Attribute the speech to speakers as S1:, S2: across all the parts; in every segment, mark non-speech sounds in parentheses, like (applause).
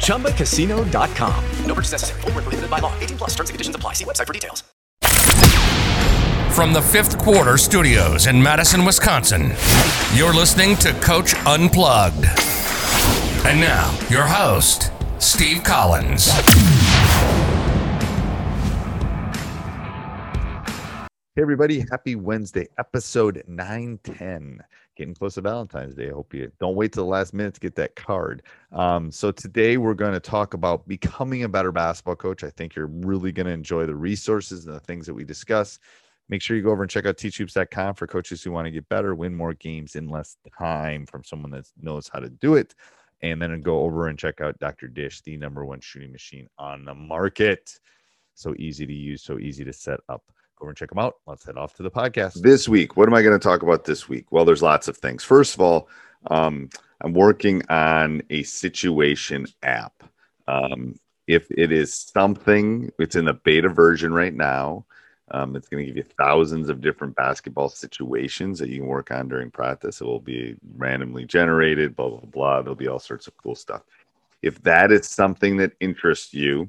S1: ChumbaCasino.com.
S2: No purchase necessary. Full prohibited by law. 18 plus terms and conditions apply. See website for details.
S3: From the fifth quarter studios in Madison, Wisconsin, you're listening to Coach Unplugged. And now, your host, Steve Collins.
S4: Hey, everybody. Happy Wednesday, episode 910. Getting close to Valentine's Day. I hope you don't wait till the last minute to get that card. Um, so, today we're going to talk about becoming a better basketball coach. I think you're really going to enjoy the resources and the things that we discuss. Make sure you go over and check out teachhoops.com for coaches who want to get better, win more games in less time from someone that knows how to do it. And then go over and check out Dr. Dish, the number one shooting machine on the market. So easy to use, so easy to set up over and check them out. Let's head off to the podcast. This week, what am I going to talk about this week? Well, there's lots of things. First of all, um, I'm working on a situation app. Um, if it is something, it's in the beta version right now. Um, it's going to give you thousands of different basketball situations that you can work on during practice. It will be randomly generated, blah, blah, blah. There'll be all sorts of cool stuff. If that is something that interests you,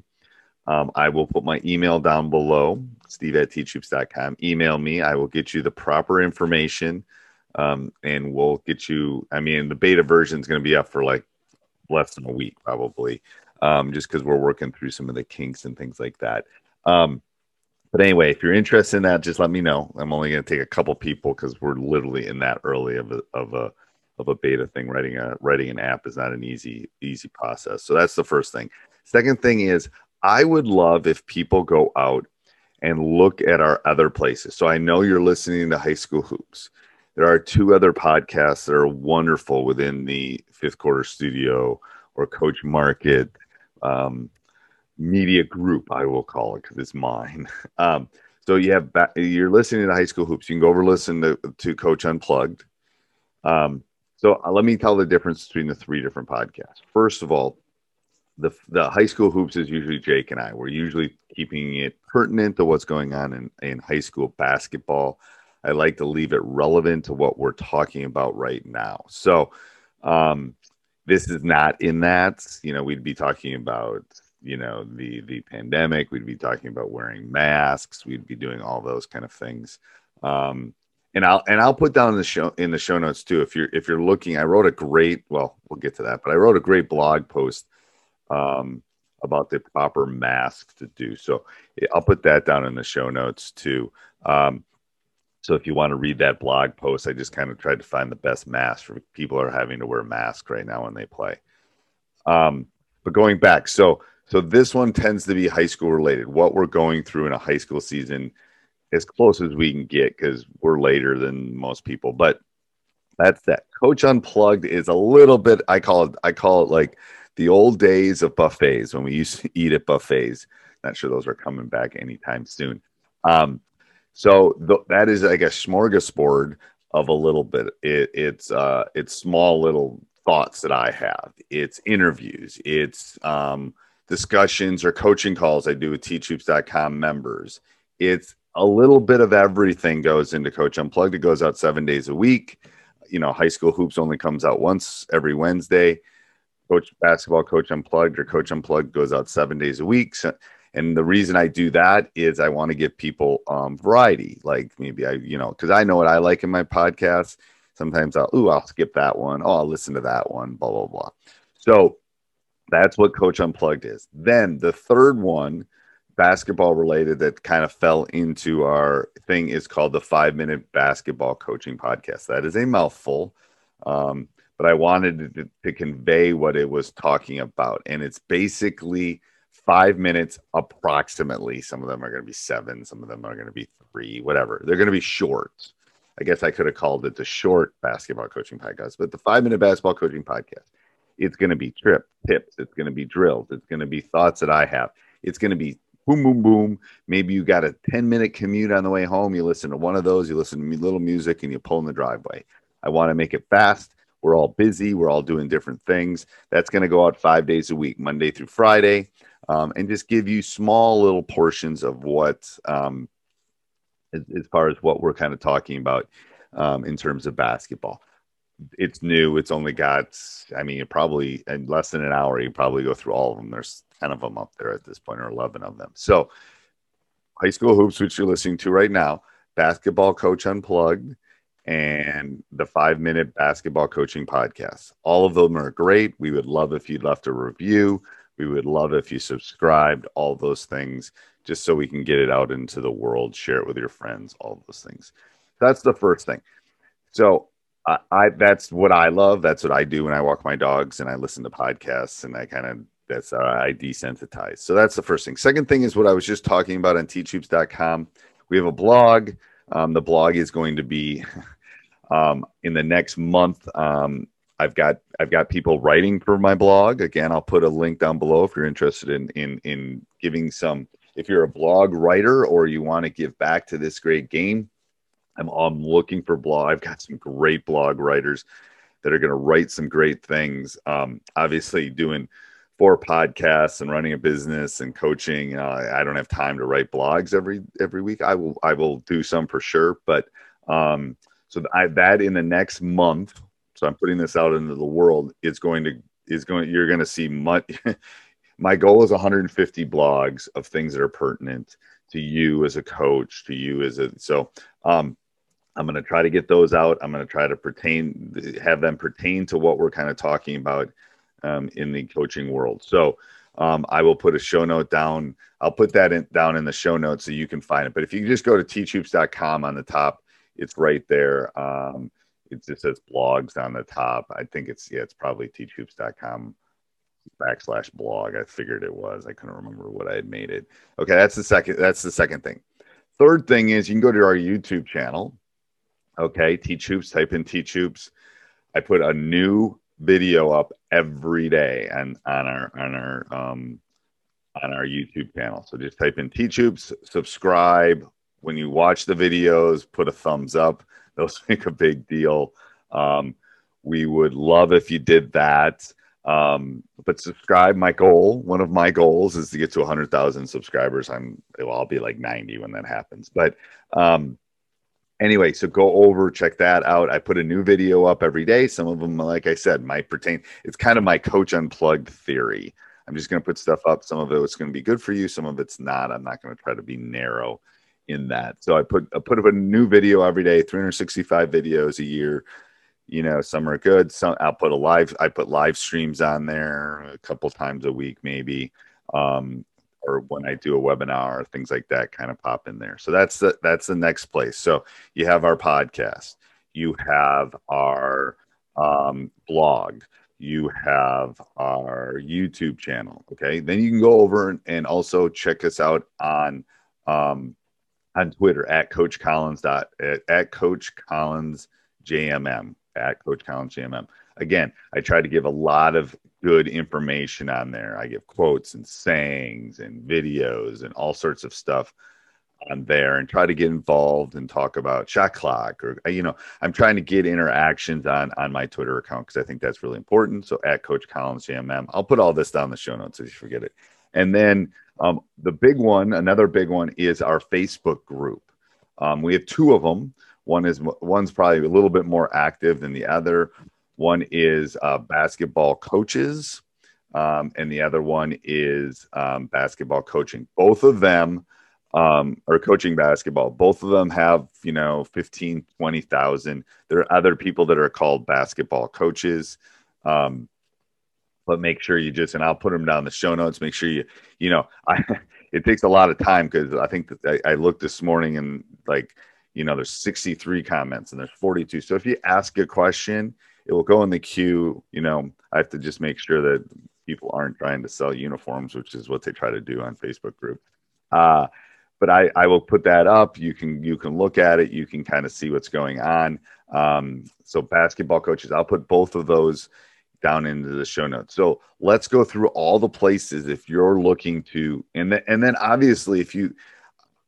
S4: um, I will put my email down below, steve at teachhoops.com. Email me. I will get you the proper information um, and we'll get you. I mean, the beta version is going to be up for like less than a week, probably, um, just because we're working through some of the kinks and things like that. Um, but anyway, if you're interested in that, just let me know. I'm only going to take a couple people because we're literally in that early of a, of a of a beta thing. Writing a writing an app is not an easy easy process. So that's the first thing. Second thing is I would love if people go out and look at our other places. So I know you're listening to High School Hoops. There are two other podcasts that are wonderful within the fifth quarter studio or Coach Market um, media group, I will call it because it's mine. (laughs) Um, so you have you're listening to High School Hoops. You can go over listen to, to Coach Unplugged. Um, so uh, let me tell the difference between the three different podcasts. First of all, the the high school hoops is usually Jake and I. We're usually keeping it pertinent to what's going on in, in high school basketball. I like to leave it relevant to what we're talking about right now. So um, this is not in that. You know, we'd be talking about you know the the pandemic. We'd be talking about wearing masks. We'd be doing all those kind of things. Um, and I'll and I'll put down in the show in the show notes too. If you're if you're looking, I wrote a great well, we'll get to that, but I wrote a great blog post um, about the proper mask to do. So I'll put that down in the show notes too. Um, so if you want to read that blog post, I just kind of tried to find the best mask for people are having to wear masks right now when they play. Um, but going back, so so this one tends to be high school related. What we're going through in a high school season, as close as we can get, because we're later than most people. But that's that. Coach Unplugged is a little bit. I call it. I call it like the old days of buffets when we used to (laughs) eat at buffets. Not sure those are coming back anytime soon. Um, so th- that is like a smorgasbord of a little bit. It, it's uh, it's small little thoughts that I have. It's interviews. It's um, discussions or coaching calls I do with teachhoops.com members. It's a little bit of everything goes into Coach Unplugged. It goes out seven days a week. You know, high school hoops only comes out once every Wednesday. Coach basketball, Coach Unplugged, or Coach Unplugged goes out seven days a week. So, and the reason I do that is I want to give people um, variety. Like maybe I, you know, because I know what I like in my podcast. Sometimes I'll, ooh, I'll skip that one. Oh, I'll listen to that one. Blah blah blah. So that's what Coach Unplugged is. Then the third one, basketball related, that kind of fell into our thing is called the Five Minute Basketball Coaching Podcast. That is a mouthful. Um, but I wanted to, to convey what it was talking about. And it's basically five minutes approximately. Some of them are going to be seven, some of them are going to be three, whatever. They're going to be short. I guess I could have called it the short basketball coaching podcast, but the five minute basketball coaching podcast. It's going to be trip tips. It's going to be drills. It's going to be thoughts that I have. It's going to be boom, boom, boom. Maybe you got a 10 minute commute on the way home. You listen to one of those, you listen to little music, and you pull in the driveway. I want to make it fast. We're all busy. We're all doing different things. That's going to go out five days a week, Monday through Friday, um, and just give you small little portions of what, um, as, as, far as what we're kind of talking about um, in terms of basketball. It's new. It's only got, I mean, probably in less than an hour, you probably go through all of them. There's 10 of them up there at this point, or 11 of them. So, high school hoops, which you're listening to right now, basketball coach unplugged and the five minute basketball coaching podcast. All of them are great. We would love if you left a review. We would love if you subscribed, all those things, just so we can get it out into the world, share it with your friends, all those things. That's the first thing. So I, that's what I love. That's what I do when I walk my dogs and I listen to podcasts and I kind of that's how I desensitize. So that's the first thing. Second thing is what I was just talking about on teachhoops.com. We have a blog um, the blog is going to be (laughs) um, in the next month. Um, I've got I've got people writing for my blog. Again, I'll put a link down below if you're interested in in in giving some. If you're a blog writer or you want to give back to this great game, I'm, I'm looking for blog. I've got some great blog writers that are going to write some great things. Um, obviously, doing four podcasts and running a business and coaching. Uh, I don't have time to write blogs every every week. I will I will do some for sure, but um, so I, that in the next month. So I'm putting this out into the world. It's going to is going. You're going to see much. (laughs) my goal is 150 blogs of things that are pertinent to you as a coach, to you as a so. Um, I'm going to try to get those out. I'm going to try to pertain, have them pertain to what we're kind of talking about um, in the coaching world. So um, I will put a show note down. I'll put that in, down in the show notes so you can find it. But if you just go to teachhoops.com on the top, it's right there. Um, it just says blogs on the top. I think it's yeah, it's probably teachhoops.com backslash blog. I figured it was. I couldn't remember what I had made it. Okay, that's the second. That's the second thing. Third thing is you can go to our YouTube channel. Okay, Teach Hoops. Type in Teach Hoops. I put a new video up every day and on our on our um on our YouTube channel. So just type in Hoops, subscribe. When you watch the videos, put a thumbs up. (laughs) Those make a big deal. Um, we would love if you did that. Um, but subscribe. My goal, one of my goals, is to get to 100,000 subscribers. I'm, I'll all be like 90 when that happens. But um, anyway, so go over, check that out. I put a new video up every day. Some of them, like I said, might pertain. It's kind of my coach unplugged theory. I'm just going to put stuff up. Some of it's going to be good for you. Some of it's not. I'm not going to try to be narrow in that. So I put I put up a new video every day, 365 videos a year. You know, some are good. Some I'll put a live. I put live streams on there a couple times a week, maybe. Um, or when I do a webinar things like that kind of pop in there. So that's the that's the next place. So you have our podcast, you have our um, blog, you have our YouTube channel. Okay, then you can go over and also check us out on um, on Twitter at Coach Collins dot at, at Coach Collins JMM at Coach Collins JMM. Again, I try to give a lot of good information on there. I give quotes and sayings and videos and all sorts of stuff on there and try to get involved and talk about shot clock or you know i'm trying to get interactions on on my twitter account because i think that's really important so at coach collins jmm i'll put all this down the show notes if you forget it And then um, the big one, another big one, is our Facebook group. Um, we have two of them. One is one's probably a little bit more active than the other. One is uh, basketball coaches, um, and the other one is um, basketball coaching. Both of them um, are coaching basketball. Both of them have, you know, 15, 20,000. There are other people that are called basketball coaches. Um, but make sure you just, and I'll put them down in the show notes. Make sure you, you know, I, (laughs) it takes a lot of time because I think that I, I looked this morning and like, you know, there's 63 comments and there's 42. So if you ask a question, it will go in the queue. You know, I have to just make sure that people aren't trying to sell uniforms, which is what they try to do on Facebook group. Uh, but I, I will put that up. You can you can look at it. You can kind of see what's going on. Um, so basketball coaches, I'll put both of those down into the show notes. So let's go through all the places if you're looking to, and then and then obviously if you,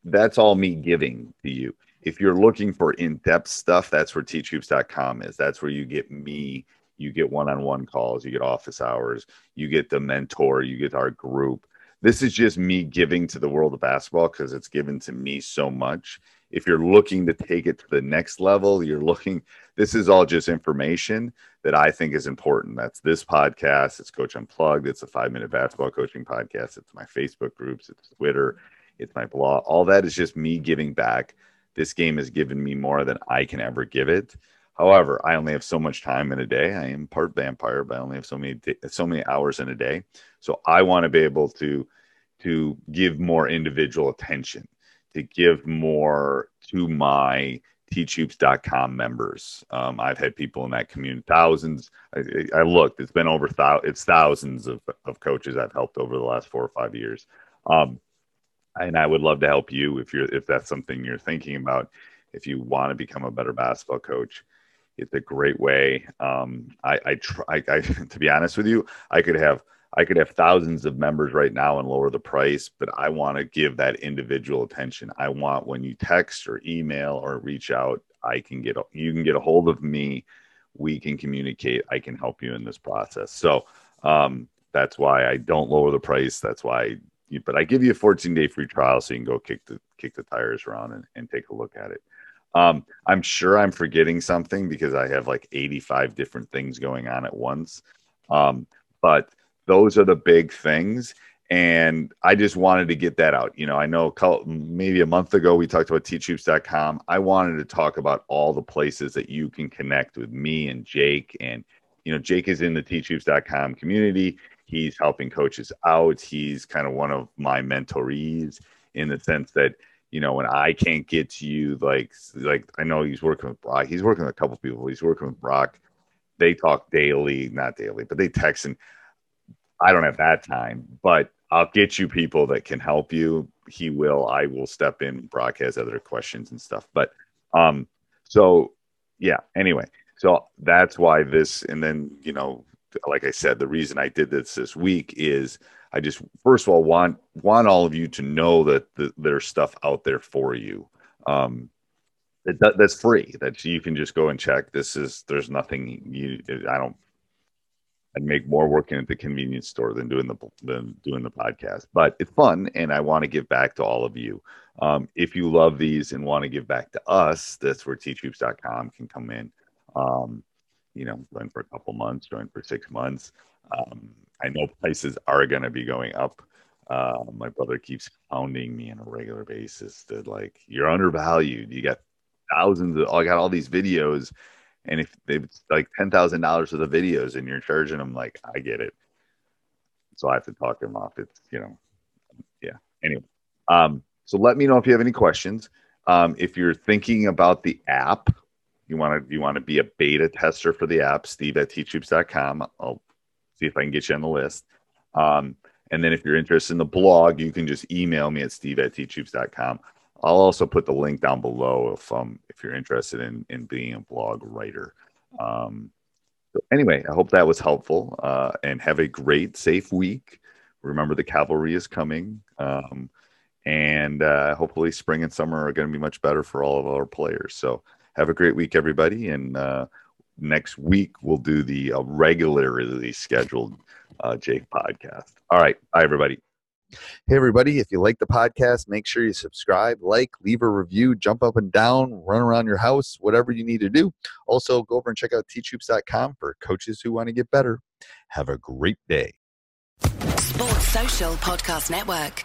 S4: that's all me giving to you. If you're looking for in-depth stuff, that's where teachhoops.com is. That's where you get me. You get one-on-one calls. You get office hours. You get the mentor. You get our group this is just me giving to the world of basketball because it's given to me so much. If you're looking to take it to the next level, you're looking, this is all just information that I think is important. That's this podcast. It's Coach Unplugged. It's a five minute basketball coaching podcast. It's my Facebook groups. It's Twitter. It's my blog. All that is just me giving back. This game has given me more than I can ever give it. However, I only have so much time in a day. I am part vampire, but I only have so many so many hours in a day. So I want to be able to to give more individual attention, to give more to my teachhoops.com members. Um, I've had people in that community, thousands. I, I looked, it's been over thou, it's thousands of, of coaches I've helped over the last four or five years. Um, and I would love to help you if you're if that's something you're thinking about. If you want to become a better basketball coach, it's a great way. Um, I, I try, I, (laughs) to be honest with you, I could have, I could have thousands of members right now and lower the price, but I want to give that individual attention. I want when you text or email or reach out, I can get, you can get a hold of me. We can communicate. I can help you in this process. So, um, that's why I don't lower the price. That's why, but I give you a 14 day free trial so you can go kick the, kick the tires around and, and take a look at it. Um, I'm sure I'm forgetting something because I have like 85 different things going on at once. Um, but those are the big things. And I just wanted to get that out. You know, I know maybe a month ago we talked about teachhoops.com. I wanted to talk about all the places that you can connect with me and Jake. And, you know, Jake is in the teachhoops.com community. He's helping coaches out. He's kind of one of my mentorees in the sense that, you know, when I can't get to you, like, like I know he's working with Brock. He's working with a couple people. He's working with Brock. They talk daily, not daily, but they text and I don't have that time, but I'll get you people that can help you. He will. I will step in. Brock has other questions and stuff, but um, so yeah. Anyway, so that's why this, and then you know, like I said, the reason I did this this week is I just first of all want want all of you to know that the, there's stuff out there for you. Um, that, that's free that you can just go and check. This is there's nothing you I don't. I'd make more working at the convenience store than doing the than doing the podcast, but it's fun, and I want to give back to all of you. Um, if you love these and want to give back to us, that's where teachhoops.com can come in. Um, you know, join for a couple months, join for six months. Um, I know prices are going to be going up. Uh, my brother keeps pounding me on a regular basis that like you're undervalued. You got thousands of, I got all these videos, and if it's like ten thousand dollars for the videos, and you're charging them, like I get it. So I have to talk them off. It's you know, yeah. Anyway, um, so let me know if you have any questions. Um, if you're thinking about the app, you want to you want to be a beta tester for the app, Steve at teachhoops.com. I'll see if I can get you on the list. Um, and then if you're interested in the blog, you can just email me at steve at teachhoops.com. I'll also put the link down below if um if you're interested in in being a blog writer. Um, so anyway, I hope that was helpful. Uh, and have a great, safe week. Remember, the cavalry is coming, um, and uh, hopefully, spring and summer are going to be much better for all of our players. So, have a great week, everybody, and uh, next week we'll do the uh, regularly scheduled uh, Jake podcast. All right. Bye, everybody. Hey, everybody, if you like the podcast, make sure you subscribe, like, leave a review, jump up and down, run around your house, whatever you need to do. Also, go over and check out teachhoops.com for coaches who want to get better. Have a great day.
S5: Sports Social Podcast Network.